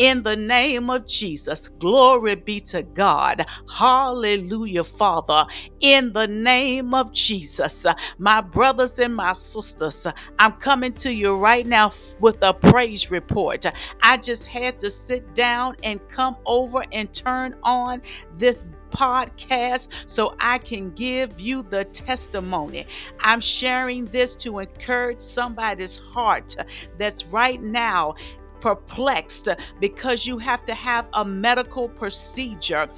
in the name of Jesus. Glory be to God. Hallelujah, Father. In the name of Jesus, my brothers and my sisters, I'm coming to you right now with a praise report. I just had to sit down and come over and turn on this podcast so I can give you the testimony. I'm sharing this to encourage somebody's heart that's right now perplexed because you have to have a medical procedure.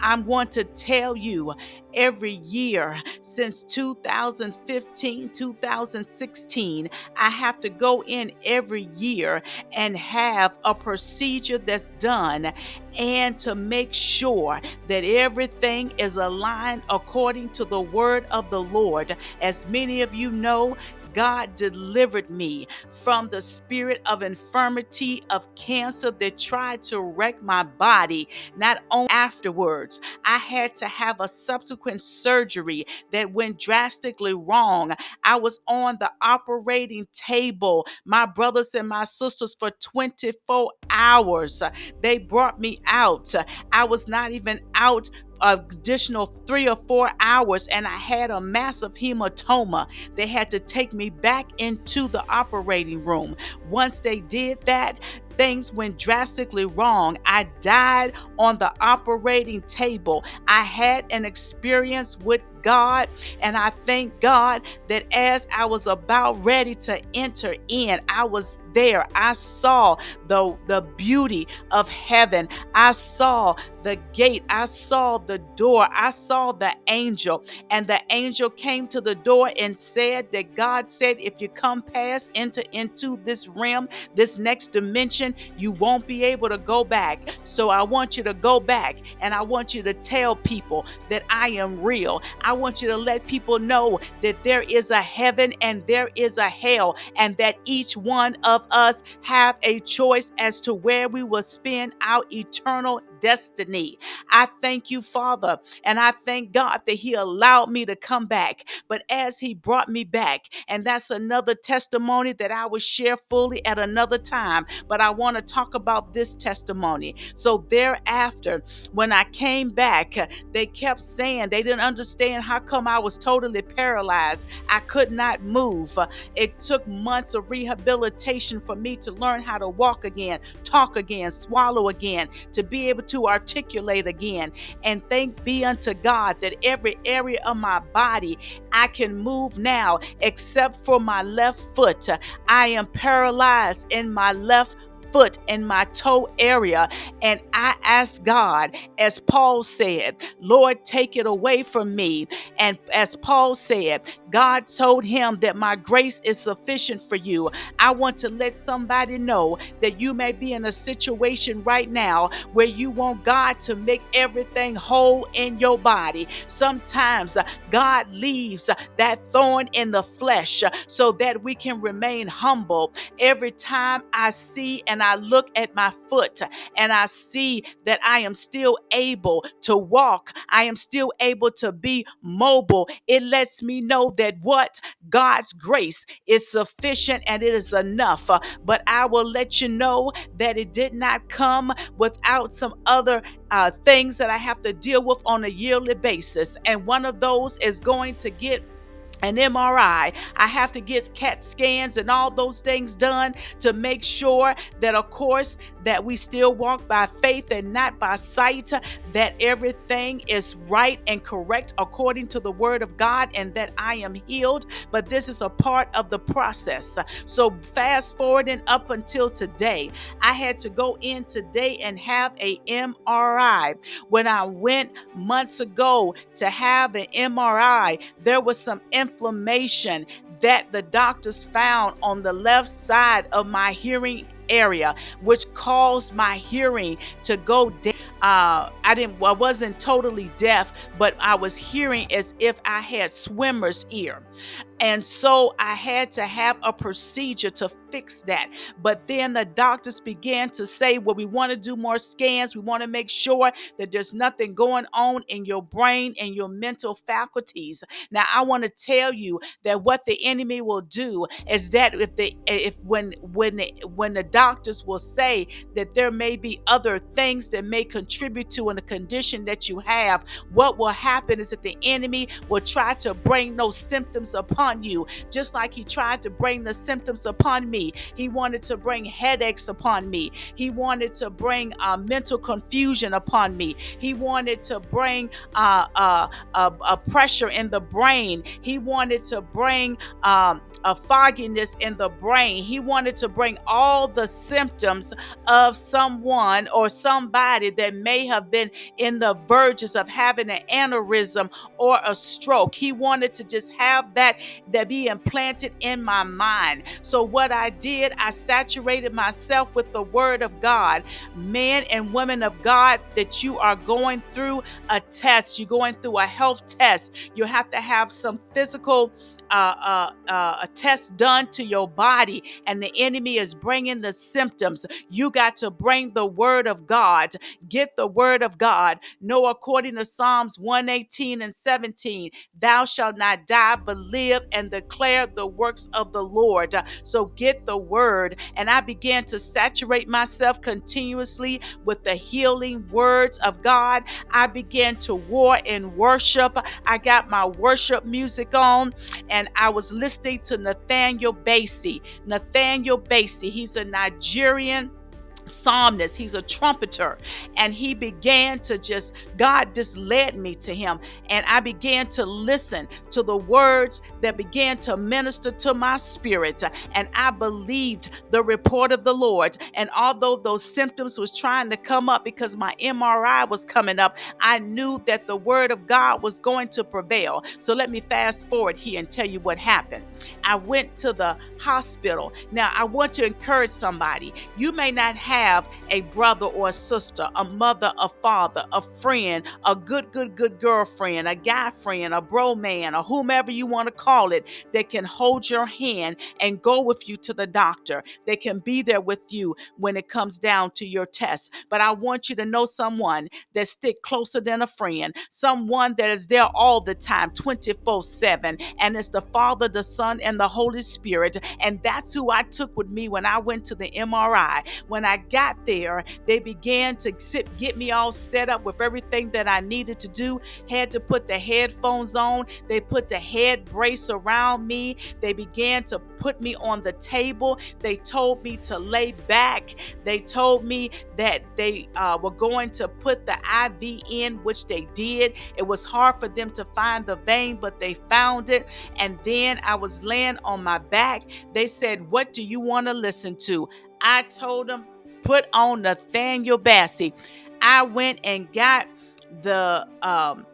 I'm going to tell you every year since 2015, 2016, I have to go in every year and have a procedure that's done and to make sure that everything is aligned according to the word of the Lord. As many of you know, God delivered me from the spirit of infirmity, of cancer that tried to wreck my body. Not only afterwards, I had to have a subsequent surgery that went drastically wrong. I was on the operating table, my brothers and my sisters, for 24 hours. They brought me out. I was not even out additional three or four hours and I had a massive hematoma. They had to take me back into the operating room. Once they did that, things went drastically wrong. I died on the operating table. I had an experience with God, and I thank God that as I was about ready to enter in, I was there. I saw the, the beauty of heaven. I saw the gate. I saw the door. I saw the angel. And the angel came to the door and said that God said, if you come past, enter into this realm, this next dimension, you won't be able to go back. So I want you to go back and I want you to tell people that I am real. I want you to let people know that there is a heaven and there is a hell, and that each one of us have a choice as to where we will spend our eternal destiny. I thank you, Father, and I thank God that He allowed me to come back. But as He brought me back, and that's another testimony that I will share fully at another time, but I want to talk about this testimony. So thereafter, when I came back, they kept saying they didn't understand how come I was totally paralyzed. I could not move. It took months of rehabilitation for me to learn how to walk again, talk again, swallow again, to be able to to articulate again. And thank be unto God that every area of my body I can move now, except for my left foot. I am paralyzed in my left foot in my toe area. And I asked God, as Paul said, Lord, take it away from me. And as Paul said, God told him that my grace is sufficient for you. I want to let somebody know that you may be in a situation right now where you want God to make everything whole in your body. Sometimes uh, God leaves uh, that thorn in the flesh uh, so that we can remain humble. Every time I see and I look at my foot and I see that I am still able to walk, I am still able to be mobile, it lets me know that what God's grace is sufficient and it is enough. But I will let you know that it did not come without some other uh, things that I have to deal with on a yearly basis. And one of those is going to get an MRI. I have to get CAT scans and all those things done to make sure that, of course, that we still walk by faith and not by sight, that everything is right and correct according to the word of God, and that I am healed. But this is a part of the process. So, fast forwarding up until today, I had to go in today and have a MRI. When I went months ago to have an MRI, there was some information inflammation that the doctors found on the left side of my hearing area, which caused my hearing to go down. Uh, I didn't, I wasn't totally deaf, but I was hearing as if I had swimmer's ear. And so I had to have a procedure to fix that. But then the doctors began to say, well, we want to do more scans. We want to make sure that there's nothing going on in your brain and your mental faculties. Now, I want to tell you that what the enemy will do is that if the if when when the, when the doctors will say that there may be other things that may contribute to in the condition that you have, what will happen is that the enemy will try to bring those symptoms upon you, just like he tried to bring the symptoms upon me. He wanted to bring headaches upon me. He wanted to bring uh, mental confusion upon me. He wanted to bring uh, uh, a pressure in the brain. He wanted to bring um, a fogginess in the brain. He wanted to bring all the symptoms of someone or somebody that may have been in the verges of having an aneurysm or a stroke. He wanted to just have that that be implanted in my mind. So what I did, I saturated myself with the word of God. Men and women of God that you are going through a test, you're going through a health test. You have to have some physical uh, uh, uh, a test done to your body, and the enemy is bringing the symptoms. You got to bring the word of God. Get the word of God. Know according to Psalms 118 and 17, thou shalt not die, but live and declare the works of the Lord. So get the word. And I began to saturate myself continuously with the healing words of God. I began to war in worship. I got my worship music on and I was listening to Nathaniel Bassey. Nathaniel Bassey, he's a Nigerian psalmist. He's a trumpeter. And he began to just god just led me to him. And i began to listen to the words that began to minister to my spirit. And i believed the report of the lord. And although those symptoms was trying to come up because my mri was coming up i knew that the word of god was going to prevail. So let me fast forward here and tell you what happened. I went to the hospital. Now i want to encourage somebody. You may not have have a brother or a sister, a mother, a father, a friend, a good, good, good girlfriend, a guy friend, a bro man, or whomever you want to call it, that can hold your hand and go with you to the doctor. They can be there with you when it comes down to your test. But I want you to know someone that stick closer than a friend, someone that is there all the time, 24 7. And it's the Father, the Son, and the Holy Spirit. And that's who I took with me when I went to the MRI. When I got there, they began to get me all set up with everything that I needed to do. Had to put the headphones on. They put the head brace around me. They began to put me on the table. They told me to lay back. They told me that they uh, were going to put the IV in, which they did. It was hard for them to find the vein, but they found it. And then I was laying on my back. They said, What do you want to listen to? I told them, put on Nathaniel Bassey. I went and got the um,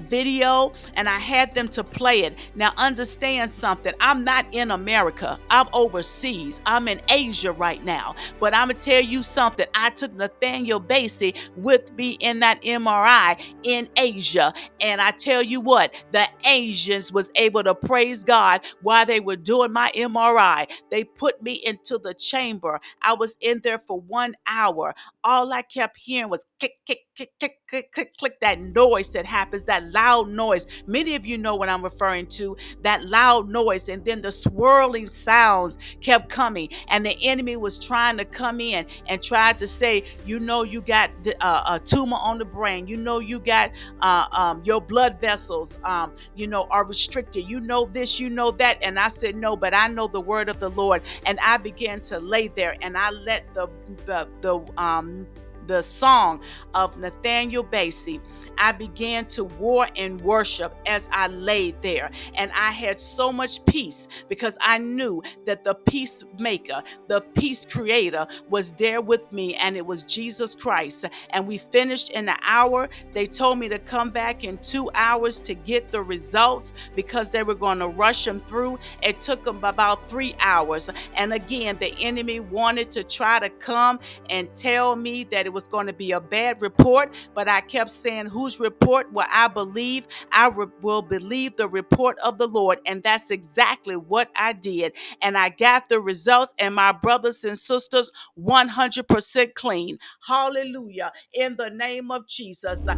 video and I had them to play it. Now, understand something. I'm not in America, I'm overseas. I'm in Asia right now. But I'm going to tell you something. I took Nathaniel Bassey with me in that MRI in Asia. And I tell you what, the Asians was able to praise God while they were doing my MRI. They put me into the chamber. I was in there for one hour. All I kept hearing was kick, kick, click, click, click, click, click, that noise that happens, that loud noise. Many of you know what I'm referring to, that loud noise. And then the swirling sounds kept coming. And the enemy was trying to come in and tried to say, you know, you got uh, a tumor on the brain. You know, you got uh, um, your blood vessels, um, you know, are restricted. You know this, you know that. And I said, no, but I know the word of the Lord. And I began to lay there and I let the, the, the um, the song of Nathaniel Bassey, I began to war and worship as I laid there. And I had so much peace because I knew that the peacemaker, the peace creator, was there with me, and it was Jesus Christ. And we finished in an hour. They told me to come back in two hours to get the results because they were going to rush them through. It took them about three hours. And again, the enemy wanted to try to come and tell me that it was was going to be a bad report, but I kept saying, Whose report will I believe? I re- will believe the report of the Lord. And that's exactly what I did. And I got the results, and my brothers and sisters, 100% clean. Hallelujah. In the name of Jesus.